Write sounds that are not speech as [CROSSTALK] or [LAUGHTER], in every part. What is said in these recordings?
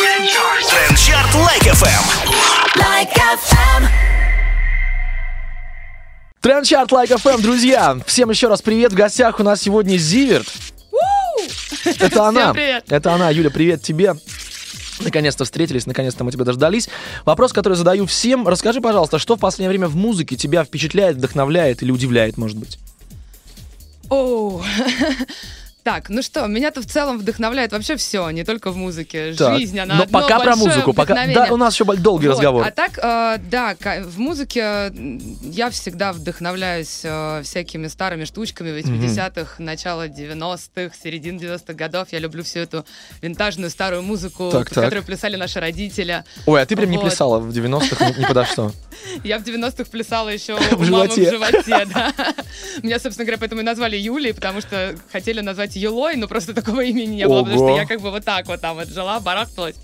Трендчарт Like FM. Like FM. Трендчарт Like FM, друзья! Всем еще раз привет. В гостях у нас сегодня Зиверт. Это [LAUGHS] она. привет. Это она. Юля, привет тебе. Наконец-то встретились, наконец-то мы тебя дождались. Вопрос, который задаю всем. Расскажи, пожалуйста, что в последнее время в музыке тебя впечатляет, вдохновляет или удивляет, может быть? Оу. [LAUGHS] Так, ну что, меня-то в целом вдохновляет вообще все, не только в музыке. Так, Жизнь, она Но одно пока про музыку. Пока... Да, у нас еще долгий Вот, разговор. А так, э, да, в музыке я всегда вдохновляюсь э, всякими старыми штучками 80-х, начало 90-х, середин 90-х годов. Я люблю всю эту винтажную старую музыку, Так, под так. которую плясали наши родители. Ой, а ты прям не Вот. плясала в 90-х ни, подо что. [LAUGHS] Я в 90-х плясала еще [LAUGHS] В у мамы в животе. животе, [LAUGHS] да. Меня, собственно говоря, поэтому и назвали Юлей, потому что хотели назвать Юлой, но просто такого имени не было, потому Ого. что я как бы вот так вот там вот жила, барахталась.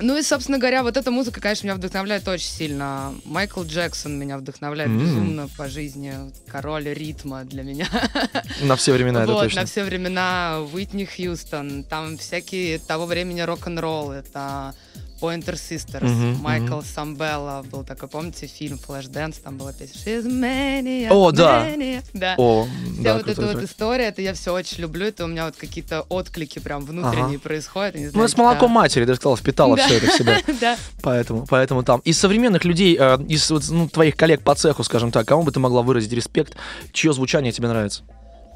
Ну и, собственно говоря, вот эта музыка, конечно, меня вдохновляет очень сильно. Майкл Джексон меня вдохновляет М. безумно по жизни. Король ритма для меня. [LAUGHS] На все времена, это вот, точно. на все времена Уитни Хьюстон, там всякие того времени рок-н-ролл, это Pointer Sisters, Мгм, Майкл мгм. Самбелла, был такой, помните, фильм Flashdance, там была песня She's a maniac, О, да. maniac». да. О, Вся да, вот эта вот история, это я все очень люблю, это у меня вот какие-то отклики прям внутренние происходят. я не Ну, знаю, с молоком да. матери, ты сказала, впитала Да. все это в себя. [LAUGHS] Да. Поэтому, поэтому там. Из современных людей, э, из ну, твоих коллег по цеху, скажем так, кому бы ты могла выразить респект, чье звучание тебе нравится?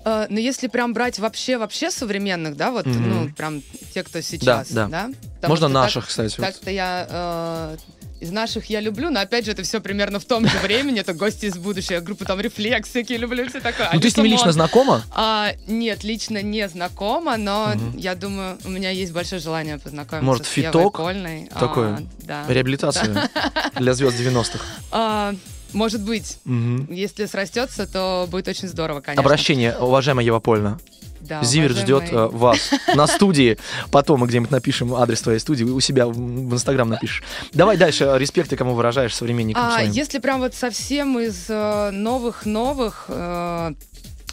Э, Но если прям брать вообще вообще современных, да, вот, Мгм. ну, прям те, кто сейчас, да. да? Потому Можно что так- наших, кстати. вот. Так-то я э, из наших я люблю, но опять же это все примерно в том же времени. Это гости из будущего, группа там рефлекс всякие люблю, все такое. Ну, ты с ними лично знакома? А, нет, лично не знакома, но я думаю, у меня есть большое желание познакомиться Может, с Евой фиток. А, такой? да. Реабилитация для звезд 90-х. А, может быть. Мгм. Если срастется, то будет очень здорово, конечно. Обращение, уважаемая Ева Польна. Да, Зиверт ждет э, вас на студии. Потом мы где-нибудь напишем адрес твоей студии, у себя в Инстаграм напишешь. Давай дальше. э, Респект ты кому выражаешь современникам А, своим. если прям вот совсем из э, новых-новых, э,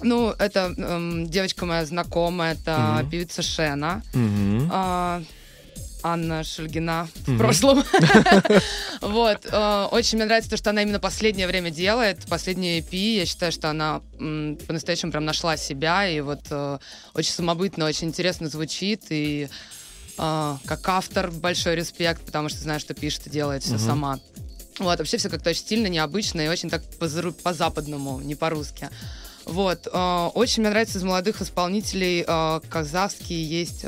ну, это эм, девочка моя знакомая, это Мгм. певица Шена, Мгм. а, Анна Шульгина в Мгм. прошлом. [LAUGHS] [LAUGHS] Вот. э, Очень мне нравится то, что она именно последнее время делает. Последние EP, я считаю, что она по-настоящему прям нашла себя. И вот э, очень самобытно, очень интересно звучит. И э, как автор большой респект, потому что знаю, что пишет и делает все сама. Вот, вообще все как-то очень стильно, необычно и очень так по-западному, не по-русски. Вот, очень мне нравится из молодых исполнителей казахский есть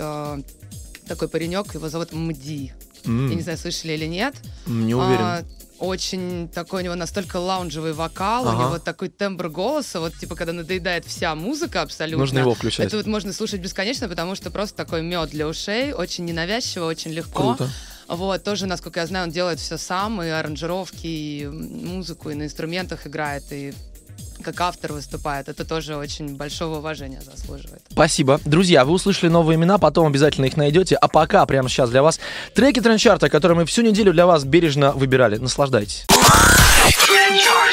такой паренек, его зовут Мди. М, Я не знаю, слышали или нет. Не А, уверен. очень такой у него настолько лаунжевый вокал, Ага. у него такой тембр голоса, вот типа когда надоедает вся музыка абсолютно. Нужно его включать. Это вот можно слушать бесконечно, потому что просто такой мед для ушей, очень ненавязчиво, очень легко. Круто. Вот, тоже, насколько я знаю, он делает все сам, и аранжировки, и музыку, и на инструментах играет, и как автор выступает. Это тоже очень большого уважения заслуживает. Спасибо. Друзья, вы услышали новые имена, потом обязательно их найдете. А пока, прямо сейчас для вас, треки трендчарта, которые мы всю неделю для вас бережно выбирали. Наслаждайтесь.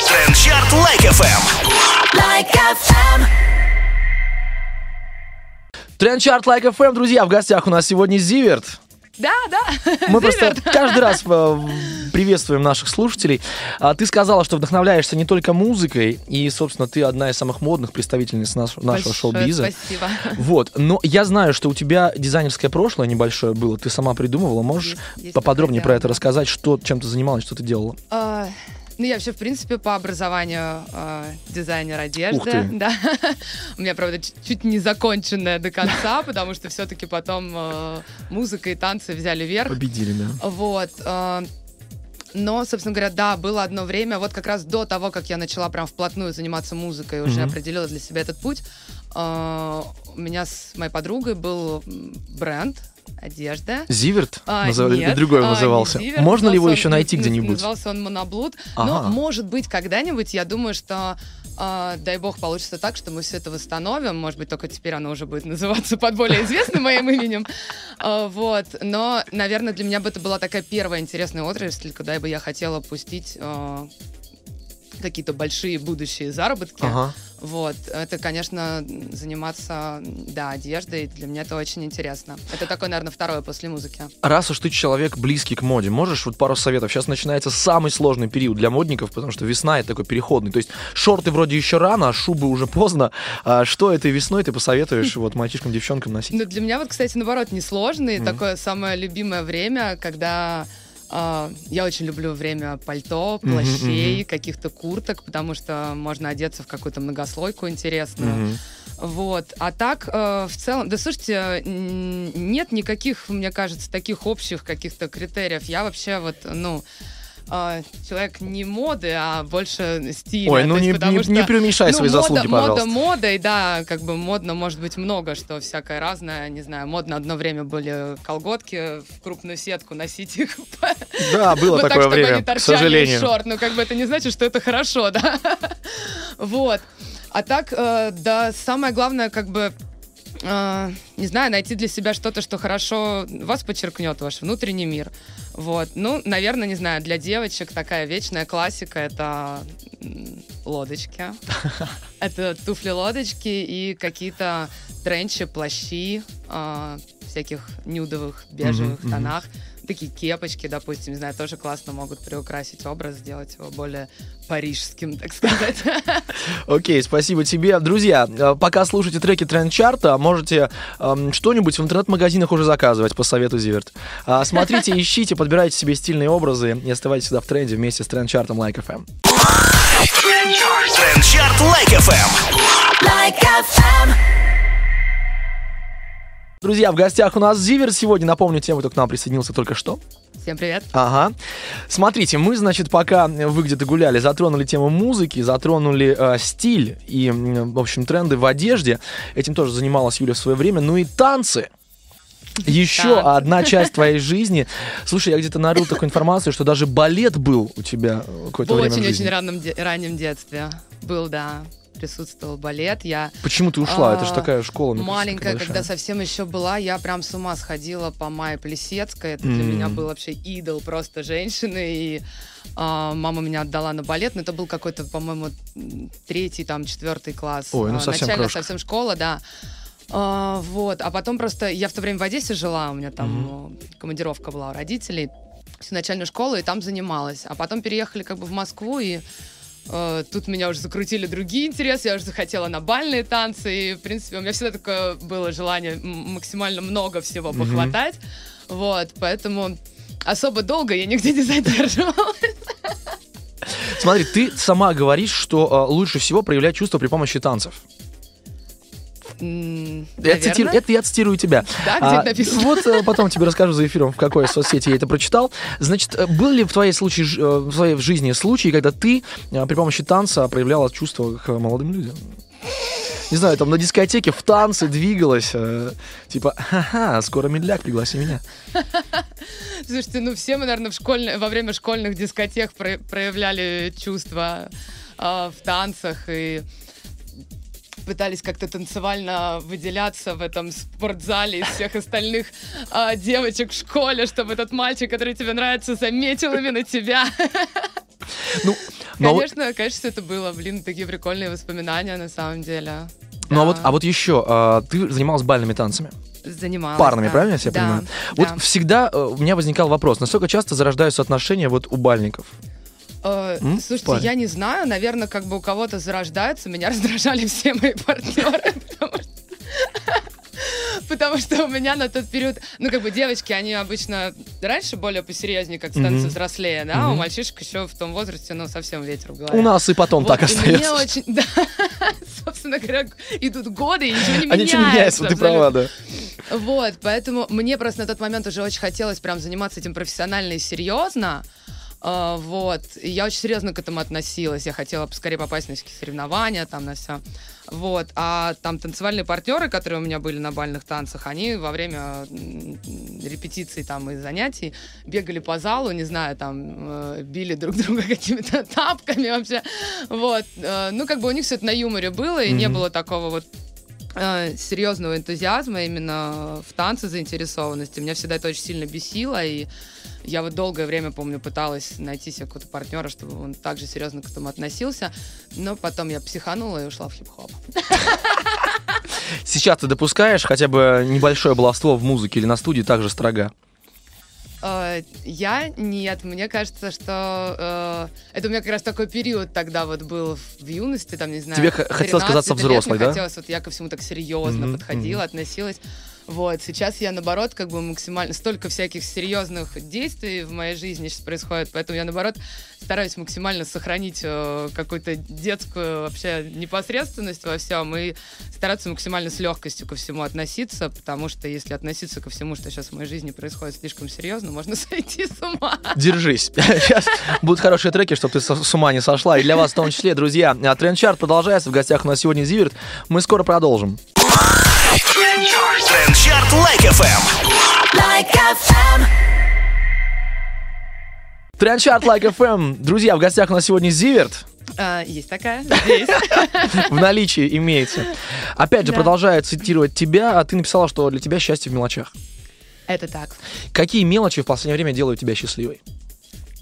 Трендчарт Like FM. Like FM. Трендчарт Like друзья, в гостях у нас сегодня Зиверт. Да, да. Мы просто каждый раз э, приветствуем наших слушателей. А, Ты сказала, что вдохновляешься не только музыкой, и, собственно, ты одна из самых модных представительниц наш- нашего шоу-биза. Спасибо. Вот, но я знаю, что у тебя дизайнерское прошлое небольшое было, ты сама придумывала. Можешь поподробнее про это рассказать, что, чем ты занималась, что ты делала? Ну, я вообще, в принципе, по образованию а, дизайнер Ух одежды. ты. [LAUGHS] Да. У меня, правда, чуть- не законченная до конца, [LAUGHS] потому что все-таки потом а, музыка и танцы взяли верх. Победили, да. Вот. а, Но, собственно говоря, да, было одно время, вот как раз до того, как я начала прям вплотную заниматься музыкой, и уже Мгм. определила для себя этот путь, а, у меня с моей подругой был бренд одежды. Зиверт А, называли- нет, другой он а, назывался. Зиверт, Можно ли его назывался еще он- найти где-нибудь? Назывался он Моноблуд. Ага. Но, может быть, когда-нибудь, я думаю, что, а, дай бог, получится так, что мы все это восстановим. Может быть, только теперь оно уже будет называться под более известным [LAUGHS] моим именем. А, Вот. Но, наверное, для меня бы это была такая первая интересная отрасль, куда бы я хотела пустить а, какие-то большие будущие заработки. Ага. Вот, это, конечно, заниматься, да, одеждой, для меня это очень интересно. Это такое, наверное, второе после музыки. Раз уж ты человек близкий к моде, можешь вот пару советов? Сейчас начинается самый сложный период для модников, потому что весна это такой переходный. То есть шорты вроде еще рано, а шубы уже поздно. А что этой весной ты посоветуешь вот мальчишкам, девчонкам носить? Ну, для меня вот, кстати, наоборот, несложный. Такое самое любимое время, когда я очень люблю время пальто, плащей, мгм. каких-то курток, потому что можно одеться в какую-то многослойку интересную. Мгм. Вот. А так, э, в целом, да слушайте, нет никаких, мне кажется, таких общих каких-то критериев. Я вообще вот, ну, э, человек не моды, а больше стиля. Ой, ну есть не, потому не, что- не преуменьшай ну, свои мода, заслуги, мода пожалуйста. модой, да, как бы модно может быть много, что всякое разное, не знаю, модно одно время были колготки в крупную сетку, носить их Да, было [LAUGHS] так, такое чтобы они время, к сожалению. шорт. Ну, как бы это не значит, что это хорошо, да? [LAUGHS] Вот. А так, э, да, самое главное, как бы, э, не знаю, найти для себя что-то, что хорошо вас подчеркнет, ваш внутренний мир. Вот. Ну, наверное, не знаю, для девочек такая вечная классика — это лодочки. [LAUGHS] Это туфли-лодочки и какие-то тренчи, плащи э, всяких нюдовых, бежевых тонах. Такие кепочки, допустим, не знаю, тоже классно могут приукрасить образ, сделать его более парижским, так сказать. [LAUGHS] Окей, спасибо тебе. Друзья, э, пока слушаете треки тренд-чарта, можете эм, что-нибудь в интернет-магазинах уже заказывать по совету Зиверт. А, смотрите, [LAUGHS] ищите, подбирайте себе стильные образы и оставайтесь всегда в тренде вместе с тренд-чартом Like FM. Трендчарт Лайк FM. Like FM. Друзья, в гостях у нас Зиверт сегодня. Напомню тем, кто к нам присоединился только что. Всем привет. Ага. Смотрите, мы, значит, пока вы где-то гуляли, затронули тему музыки, затронули э, стиль и, в общем, тренды в одежде. Этим тоже занималась Юля в свое время. Ну и танцы. Еще Танцы. одна часть [LAUGHS] твоей жизни. Слушай, я где-то нарыл такую информацию, что даже балет был у тебя э, какое-то время в очень-очень раннем, де- раннем детстве был, да, присутствовал балет. Я Почему ты ушла? Это же А, такая школа. маленькая, когда совсем еще была, я прям с ума сходила по Майе Плесецкой. Это для М. меня был вообще идол просто женщины. И а, мама меня отдала на балет, но это был какой-то, по-моему, третий, там, четвертый класс. Ой, ну А, совсем Начальная крошка. совсем школа, да. А, вот, а потом просто я в то время в Одессе жила, у меня там ну, командировка была у родителей, всю начальную школу, и там занималась. А потом переехали как бы в Москву, и э, тут меня уже закрутили другие интересы, я уже захотела на бальные танцы, и, в принципе, у меня всегда такое было желание максимально много всего похватать, вот, поэтому особо долго я нигде [LAUGHS] не задерживалась. Смотри, ты сама говоришь, что э, лучше всего проявлять чувства при помощи танцев. Я наверное. это я цитирую тебя. Да, где А, написано? Вот э, потом тебе расскажу за эфиром, в какой соцсети я это прочитал. Значит, э, был ли в твоей, случае, э, в твоей жизни случай, когда ты э, при помощи танца проявляла чувства к молодым людям? Не знаю, там на дискотеке в танце двигалась, э, типа, ха-ха, скоро медляк, пригласи меня. [LAUGHS] Слушайте, ну все мы, наверное, в школьной, во время школьных дискотек про- проявляли чувства а, в танцах и пытались как-то танцевально выделяться в этом спортзале из всех остальных а, девочек в школе, чтобы этот мальчик, который тебе нравится, заметил именно тебя. Ну, но вот- Конечно, конечно, всё это было, блин, такие прикольные воспоминания на самом деле. ну а вот, Да. а вот еще, э, ты занималась бальными танцами? Занималась. Парными, да. правильно я себя Да, понимаю? да. Вот всегда э, у меня возникал вопрос, насколько часто зарождаются отношения вот у бальников? Э, М? Слушайте, Парень. я не знаю, наверное, как бы у кого-то зарождается. Меня [LAUGHS] раздражали все мои партнеры, [LAUGHS] потому что... Потому что у меня на тот период, ну, как бы девочки, они обычно раньше более посерьезнее, как становятся Мгм. взрослее, да, Мгм. у мальчишек еще в том возрасте, ну, совсем ветер в голове. У нас и потом Вот, так и Мне остается. очень, [LAUGHS] да, собственно говоря, идут годы, и ничего не А ничего не меняется, меняется. ты права, да. Вот, поэтому мне просто на тот момент уже очень хотелось прям заниматься этим профессионально и серьезно. А, вот. И я очень серьезно к этому относилась. Я хотела поскорее попасть на всякие соревнования, там, на все. Вот. А там танцевальные партнеры, которые у меня были на бальных танцах, они во время репетиций там и занятий бегали по залу, не знаю, там, э, били друг друга [LAUGHS] какими-то тапками вообще. Вот. Э, ну, как бы у них все это на юморе было, и не Мгм. было такого вот э, серьезного энтузиазма именно в танце заинтересованности. Меня всегда это очень сильно бесило, и я вот долгое время, помню, пыталась найти себе какого-то партнера, чтобы он также серьезно к этому относился, но потом я психанула и ушла в хип-хоп. Сейчас ты допускаешь хотя бы небольшое баловство в музыке или на студии также строга? Э, Я нет, мне кажется, что э, это у меня как раз такой период тогда вот был в юности, там, не знаю. Тебе хотелось 13 казаться взрослой, да? Хотелось, вот я ко всему так серьезно Мгм, подходила, относилась. Вот, сейчас я, наоборот, как бы максимально... Столько всяких серьезных действий в моей жизни сейчас происходит, поэтому я, наоборот, стараюсь максимально сохранить э, какую-то детскую вообще непосредственность во всем и стараться максимально с легкостью ко всему относиться, потому что если относиться ко всему, что сейчас в моей жизни происходит слишком серьезно, можно [LAUGHS] сойти с ума. Держись. [LAUGHS] Сейчас будут хорошие треки, чтобы ты с ума не сошла. И для вас в том числе, друзья. А Тренд-чарт продолжается. В гостях у нас сегодня Зиверт. Мы скоро продолжим. Трендчарт Лайк FM. Like FM. Тренд-чарт Like FM. Друзья, в гостях у нас сегодня Зиверт. А, есть такая здесь. В наличии имеется. Опять же, Да. продолжаю цитировать тебя. А ты написала, что для тебя счастье в мелочах. Это так. Какие мелочи в последнее время делают тебя счастливой?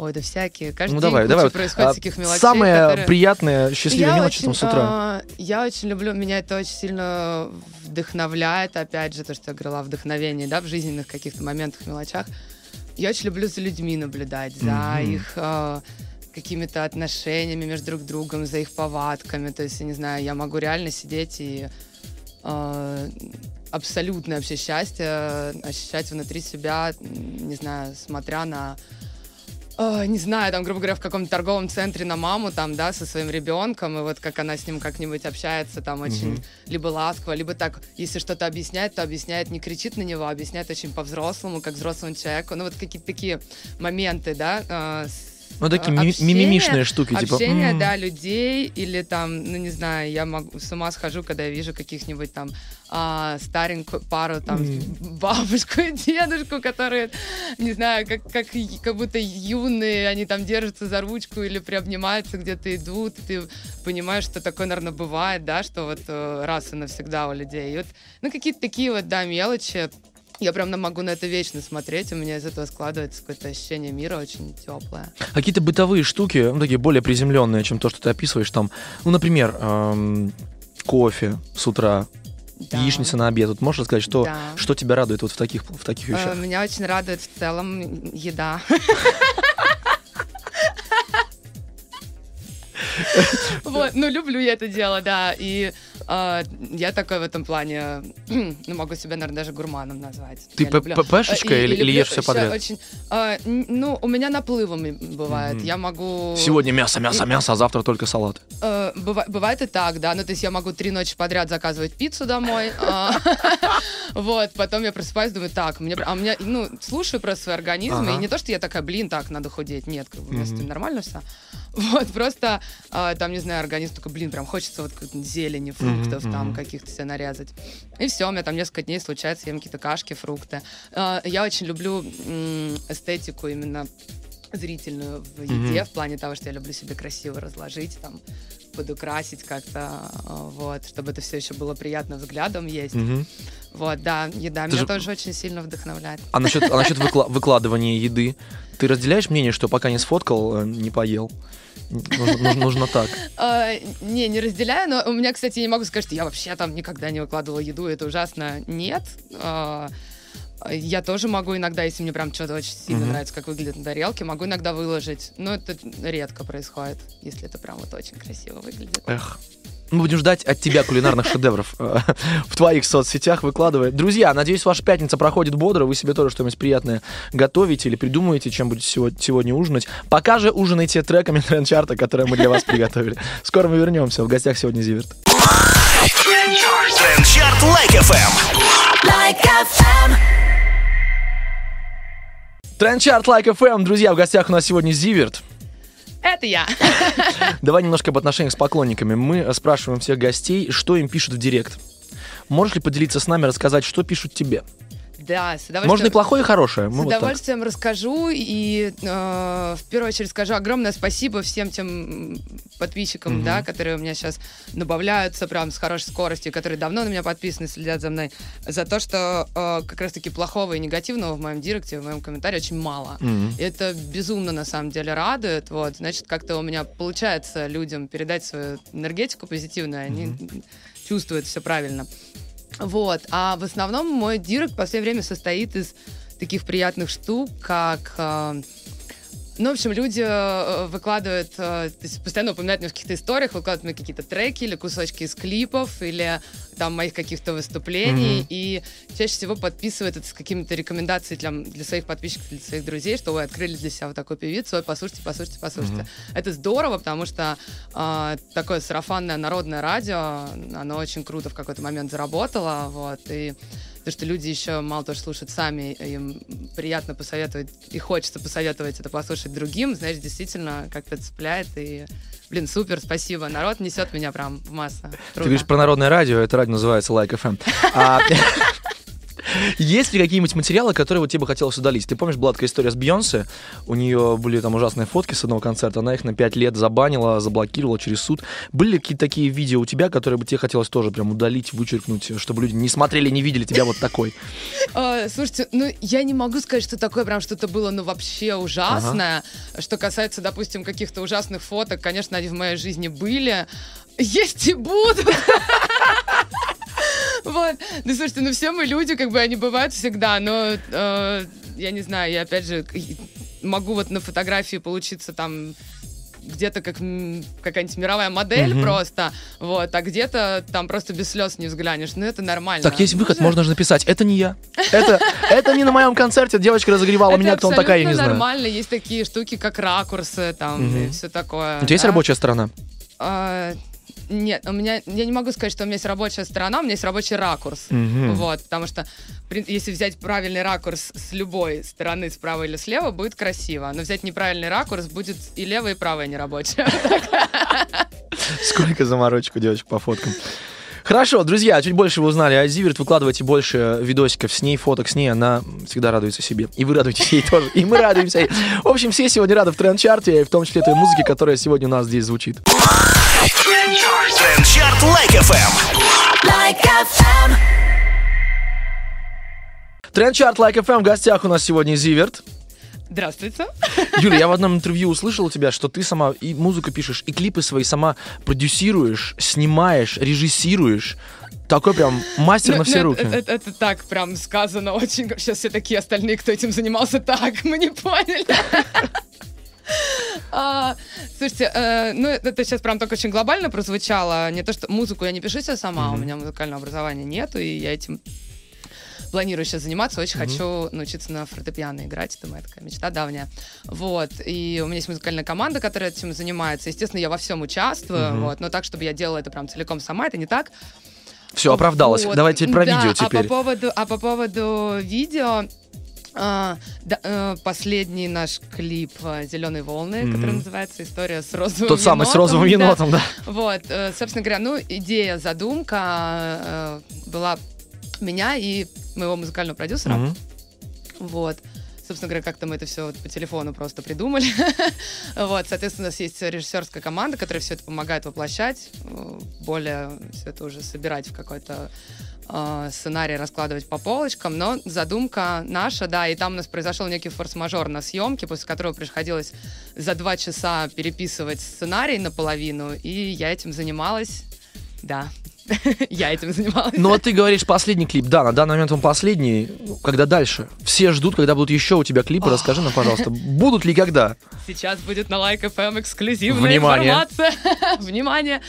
Ой, да всякие. Каждый Ну день давай, куча давай. происходит А, всяких мелочей. Самые которые- приятные, счастливые Я мелочи очень, там с утра. а, я очень люблю, меня это очень сильно вдохновляет, опять же, то, что я говорила, о вдохновении, да, в жизненных каких-то моментах, мелочах. Я очень люблю за людьми наблюдать, за Мгм. их а, какими-то отношениями между друг другом, за их повадками. То есть, я не знаю, я могу реально сидеть и а, абсолютное вообще счастье ощущать внутри себя, не знаю, смотря на Не знаю, там, грубо говоря, в каком-то торговом центре на маму, там, да, со своим ребенком, и вот как она с ним как-нибудь общается, там, очень либо ласково, либо так, если что-то объясняет, то объясняет, не кричит на него, а объясняет очень по-взрослому, как взрослому человеку. Ну, вот какие-то такие моменты, да, э, с- Ну, такие общения- мимимишные штуки, типа, Общение, да, людей, или там, ну, не знаю, я могу, с ума схожу, когда я вижу каких-нибудь там а, старенькую пару, там, бабушку и дедушку, которые, не знаю, как, как, как будто юные, они там держатся за ручку или приобнимаются, где-то идут, ты понимаешь, что такое, наверное, бывает, да, что вот э, раз и навсегда у людей. И вот, ну, какие-то такие вот, да, мелочи, я прям могу на это вечно смотреть, у меня из этого складывается какое-то ощущение мира очень теплое. Какие-то бытовые штуки, ну, такие более приземленные, чем то, что ты описываешь там. Ну, например, эм, кофе с утра, Да. яичница на обед. Вот можешь сказать, что, Да. что тебя радует вот в таких, в таких Э, вещах? Меня очень радует в целом еда. [LAUGHS] [LAUGHS] Вот, ну, люблю я это дело, да, и э, я такой в этом плане, [CLEARS THROAT] ну, могу себя, наверное, даже гурманом назвать. Ты Я люблю. Э, и- или- и или люблю ешь всё ещё подряд? Очень, э, н- ну, у меня наплывами бывает, Мгм. я могу... Сегодня мясо, мясо, мясо, а завтра только салат. Э, быва- бывает и так, да. Ну, то есть я могу три ночи подряд заказывать пиццу домой. а, [LAUGHS] Вот, потом я просыпаюсь, думаю, так, мне, а у меня, ну, слушаю про свой организм, Ага. и не то, что я такая, блин, так, надо худеть. Нет, как бы у меня с Мгм. этим нормально все. [LAUGHS] Вот, просто а, там, не знаю, организм такой, блин, прям хочется вот зелени, фруктов Мгм, там каких-то себе нарезать. И все, у меня там несколько дней случается, ем какие-то кашки, фрукты. А, Я очень люблю м, эстетику именно зрительную в еде, Мгм. в плане того, что я люблю себе красиво разложить, там, подукрасить как-то, а, вот, чтобы это все еще было приятно взглядом есть. Мгм. Вот, да, еда Ты меня же- тоже очень сильно вдохновляет. А насчет, а насчет выкла- выкладывания еды, ты разделяешь мнение, что пока не сфоткал, э, не поел? Нужно, нужно- так. [LAUGHS] А, не, не разделяю, но у меня, кстати, не могу сказать, что я вообще там никогда не выкладывала еду, это ужасно. Нет. А, я тоже могу иногда, если мне прям что-то очень сильно Мгм. нравится, как выглядит на тарелке, могу иногда выложить. Но это редко происходит, если это прям вот очень красиво выглядит. Эх. Мы будем ждать от тебя кулинарных шедевров э, в твоих соцсетях выкладывай. Друзья, надеюсь, ваша пятница проходит бодро, вы себе тоже что-нибудь приятное готовите или придумаете, чем будете сего- сегодня ужинать. Пока же ужинайте треками тренд-чарта, которые мы для вас приготовили. Скоро мы вернемся. В гостях сегодня Зиверт. Трендчарт Лайк FM. Like FM. Тренд-чарт Like FM. Друзья, в гостях у нас сегодня Зиверт. Это я. [LAUGHS] Давай немножко об отношениях с поклонниками. Мы э, спрашиваем всех гостей, что им пишут в директ. Можешь ли поделиться с нами, рассказать, что пишут тебе? Да, с удовольствием. Можно и плохое, и хорошее. Мы С вот так. удовольствием расскажу и э, в первую очередь скажу огромное спасибо всем тем подписчикам, Мгм. да, которые у меня сейчас добавляются прям с хорошей скоростью, которые давно на меня подписаны, следят за мной, за то, что э, как раз-таки плохого и негативного в моем директе, в моем комментарии очень мало. Мгм. И это безумно на самом деле радует. Вот, значит, как-то у меня получается людям передать свою энергетику позитивную, они чувствуют все правильно. Вот. А в основном мой директ в последнее время состоит из таких приятных штук, как э, ну, в общем, люди э, выкладывают, э, то есть постоянно упоминают меня в каких-то историях, выкладывают мне какие-то треки или кусочки из клипов, или там моих каких-то выступлений, Мгм. и чаще всего подписывают это с какими-то рекомендациями для, для своих подписчиков, для своих друзей, что вы открыли для себя вот такой певицу, ой, послушайте, послушайте, послушайте. Это здорово, потому что э, такое сарафанное народное радио, оно очень круто в какой-то момент заработало, вот, и то, что люди еще мало того, что слушают сами, им приятно посоветовать, и хочется посоветовать это послушать другим, знаешь, действительно как-то цепляет, и, блин, супер, спасибо, народ несет меня прям в массы. Ты говоришь про народное радио, это радио называется Like FM. [LAUGHS] Есть ли какие-нибудь материалы, которые вот тебе бы хотелось удалить? Ты помнишь, была такая история с Бейонсе? У нее были там ужасные фотки с одного концерта, она их на 5 лет забанила, заблокировала через суд. Были ли какие-то такие видео у тебя, которые бы тебе хотелось тоже прям удалить, вычеркнуть, чтобы люди не смотрели, не видели тебя вот такой? [LAUGHS] А, слушайте, ну я не могу сказать, что такое прям что-то было, ну вообще ужасное. Что касается, допустим, каких-то ужасных фоток, конечно, они в моей жизни были. Есть и будут. Вот. Ну, слушайте, ну все мы люди, как бы они бывают всегда, но э, я не знаю, я опять же могу вот на фотографии получиться там где-то как какая-нибудь мировая модель Мгм. просто, вот, а где-то там просто без слез не взглянешь. Ну, это нормально. Так, есть выход, можно же написать. Это не я. Это, это не на моем концерте. Девочка разогревала меня, кто он такая, я не знаю. нормально. Есть такие штуки, как ракурсы там и все такое. У тебя есть рабочая сторона? Нет, у меня, я не могу сказать, что у меня есть рабочая сторона, у меня есть рабочий ракурс. Мгм. Вот, потому что если взять правильный ракурс с любой стороны, справа или слева, будет красиво. Но взять неправильный ракурс будет и левая, и правая нерабочая. Сколько заморочек у девочек по фоткам. Хорошо, друзья, чуть больше вы узнали о Зиверт. Выкладывайте больше видосиков с ней, фоток с ней. Она всегда радуется себе. И вы радуетесь ей тоже. И мы радуемся ей. В общем, все сегодня рады в тренд-чарте, в том числе той музыке, которая сегодня у нас здесь звучит. Трендчарт. Like FM. Тренд-чарт Like FM в гостях у нас сегодня Зиверт. Здравствуйте. Юля, я в одном интервью услышал у тебя, что ты сама и музыку пишешь, и клипы свои сама продюсируешь, снимаешь, режиссируешь. Такой прям мастер на Ну, все ну, руки. Это, это- это так прям сказано очень. Сейчас все такие остальные, кто этим занимался, так, мы не поняли. А, слушайте, э, ну это сейчас прям так очень глобально прозвучало. Не то, что музыку я не пишу себе сама, у меня музыкального образования нету, и я этим планирую сейчас заниматься. Очень хочу научиться на фортепиано играть. Это моя такая мечта давняя. Вот. И у меня есть музыкальная команда, которая этим занимается. Естественно, я во всем участвую. Вот. Но так, чтобы я делала это прям целиком сама, это не так. Все, оправдалась. Вот. Давайте про Да, видео А теперь. по поводу, а по поводу видео, а, да, э, последний наш клип «Зеленые волны», Мгм. который называется «История с розовым Тот самый с енотом», розовым [LAUGHS] да. енотом, да. Вот, э, собственно говоря, ну, идея, задумка э, была меня и моего музыкального продюсера. Мгм. Вот. Собственно говоря, как-то мы это все по телефону просто придумали. [LAUGHS] вот, соответственно, у нас есть режиссерская команда, которая все это помогает воплощать, э, более все это уже собирать в какой-то э, сценарий, раскладывать по полочкам. Но задумка наша, да, и там у нас произошел некий форс-мажор на съемке, после которого приходилось за два часа переписывать сценарий наполовину, и я этим занималась. Да, [LAUGHS] я этим занималась. Ну вот ты говоришь последний клип. Да, на данный момент он последний. Когда дальше? Все ждут, когда будут еще у тебя клипы. Расскажи нам, пожалуйста, [LAUGHS] будут ли когда? Сейчас будет на Like FM эксклюзивная Внимание. информация. [LAUGHS] Внимание.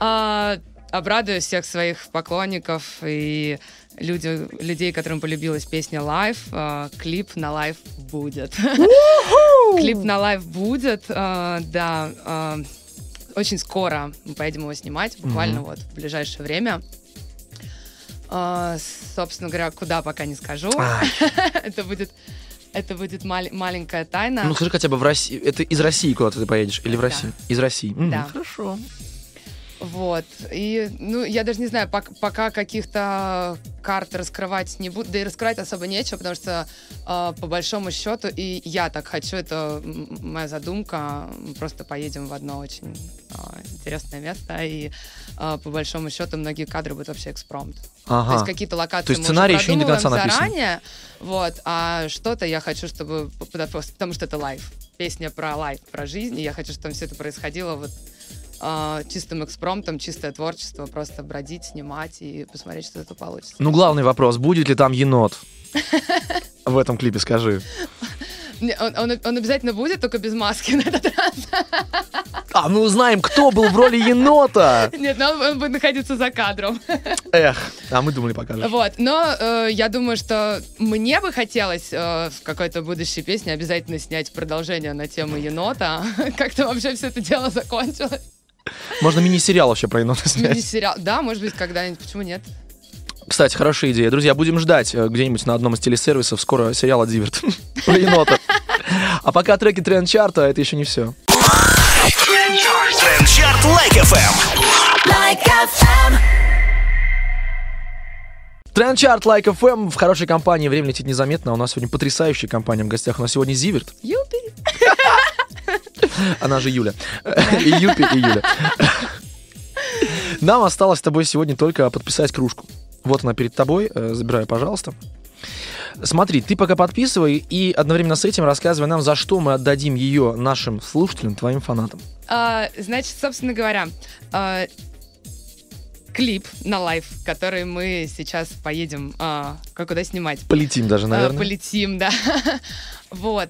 А, обрадую всех своих поклонников и люди, людей, которым полюбилась песня Live. А, клип на Live будет. Клип на Live будет, а, да. а, очень скоро мы поедем его снимать, буквально вот в ближайшее время. А, собственно говоря, куда пока не скажу. Ай. [LAUGHS] Это будет, это будет мал- маленькая тайна. Ну скажи хотя бы в России. Это из России куда-то ты поедешь? Или в Да. России? Из России. Да. Хорошо. Вот. И, ну, я даже не знаю, пок- пока каких-то карт раскрывать не буду, да и раскрывать особо нечего, потому что э, по большому счету, и я так хочу, это моя задумка, мы просто поедем в одно очень э, интересное место, и э, по большому счету многие кадры будут вообще экспромт. То есть Ага. какие-то локации То есть сценарий еще не до конца написан. заранее, вот, а что-то я хочу, чтобы, потому что это life, песня про life, про жизнь, и я хочу, чтобы все это происходило вот а, чистым экспромтом, чистое творчество, просто бродить, снимать и посмотреть, что это получится. Ну, главный вопрос, будет ли там енот? [LAUGHS] В этом клипе скажи. Он, он- он обязательно будет, только без маски на этот раз. [LAUGHS] А, мы узнаем, кто был в роли енота. Нет, но он, он будет находиться за кадром. Эх, а мы думали, покажешь. Вот, но э, я думаю, что мне бы хотелось э, в какой-то будущей песне обязательно снять продолжение на тему енота. [LAUGHS] Как-то вообще все это дело закончилось. Можно мини-сериал вообще про енота снять. Мини-сериал. Да, может быть, когда-нибудь. Почему нет? Кстати, хорошая идея. Друзья, будем ждать э, где-нибудь на одном из телесервисов скоро сериал от Зиверт [LAUGHS] про енота. А пока треки тренд-чарта, это еще не все. Трендчарт Лайк FM. Like FM. Тренд-чарт Like FM в хорошей компании. Время летит незаметно. а У нас сегодня потрясающая компания в гостях. У нас сегодня Зиверт, Юпи. Она же Юля. И Юпи, и Юля. Нам осталось с тобой сегодня только подписать кружку. Вот она перед тобой. Э, Забирай, пожалуйста. Смотри, ты пока подписывай и одновременно с этим рассказывай нам, за что мы отдадим ее нашим слушателям, твоим фанатам. А, значит, собственно говоря, а, клип на Life, который мы сейчас поедем а, куда снимать. Полетим даже, А, наверное. полетим, да. [LAUGHS] вот.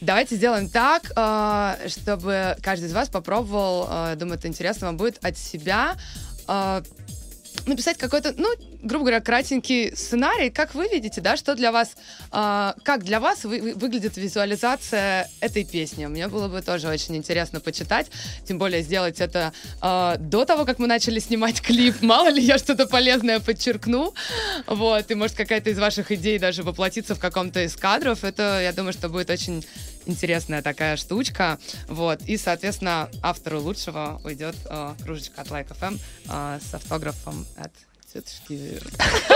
Давайте сделаем так, а, чтобы каждый из вас попробовал, а, думаю, это интересно вам будет, от себя. А, написать какой-то, ну, грубо говоря, кратенький сценарий, как вы видите, да, что для вас, а, как для вас вы- вы- выглядит визуализация этой песни. Мне было бы тоже очень интересно почитать, тем более сделать это а, до того, как мы начали снимать клип. Мало ли я что-то полезное подчеркну, вот, и может какая-то из ваших идей даже воплотиться в каком-то из кадров. Это, я думаю, что будет очень интересная такая штучка, вот, и, соответственно, автору лучшего уйдет а, кружечка от Like FM а, с автографом от тетушки Зиверт.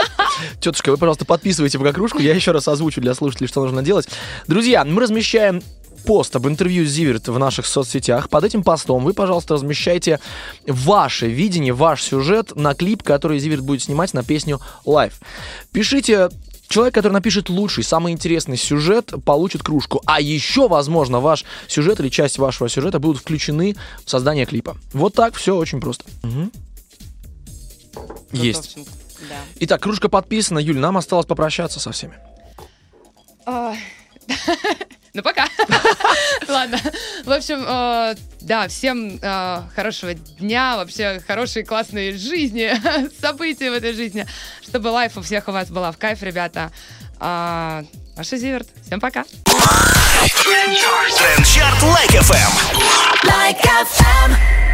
[LAUGHS] Тетушка, вы, пожалуйста, подписывайте пока. Я еще раз озвучу для слушателей, что нужно делать. Друзья, мы размещаем пост об интервью Зиверт в наших соцсетях. Под этим постом вы, пожалуйста, размещайте ваше видение, ваш сюжет на клип, который Зиверт будет снимать на песню Live. Пишите Человек, который напишет лучший, самый интересный сюжет, получит кружку. А еще, возможно, ваш сюжет или часть вашего сюжета будут включены в создание клипа. Вот так, все очень просто. Мгм. Есть. Да. Итак, кружка подписана. Юль, нам осталось попрощаться со всеми. [LAUGHS] А, Ну, пока. [LAUGHS] Ладно. В общем, э, да, всем э, хорошего дня, вообще хорошей, классной жизни, [LAUGHS] событий в этой жизни, чтобы лайф у всех у вас была в кайф, ребята. А, Маша Зиверт. Всем пока. Трендчарт Лайк FM. Like FM.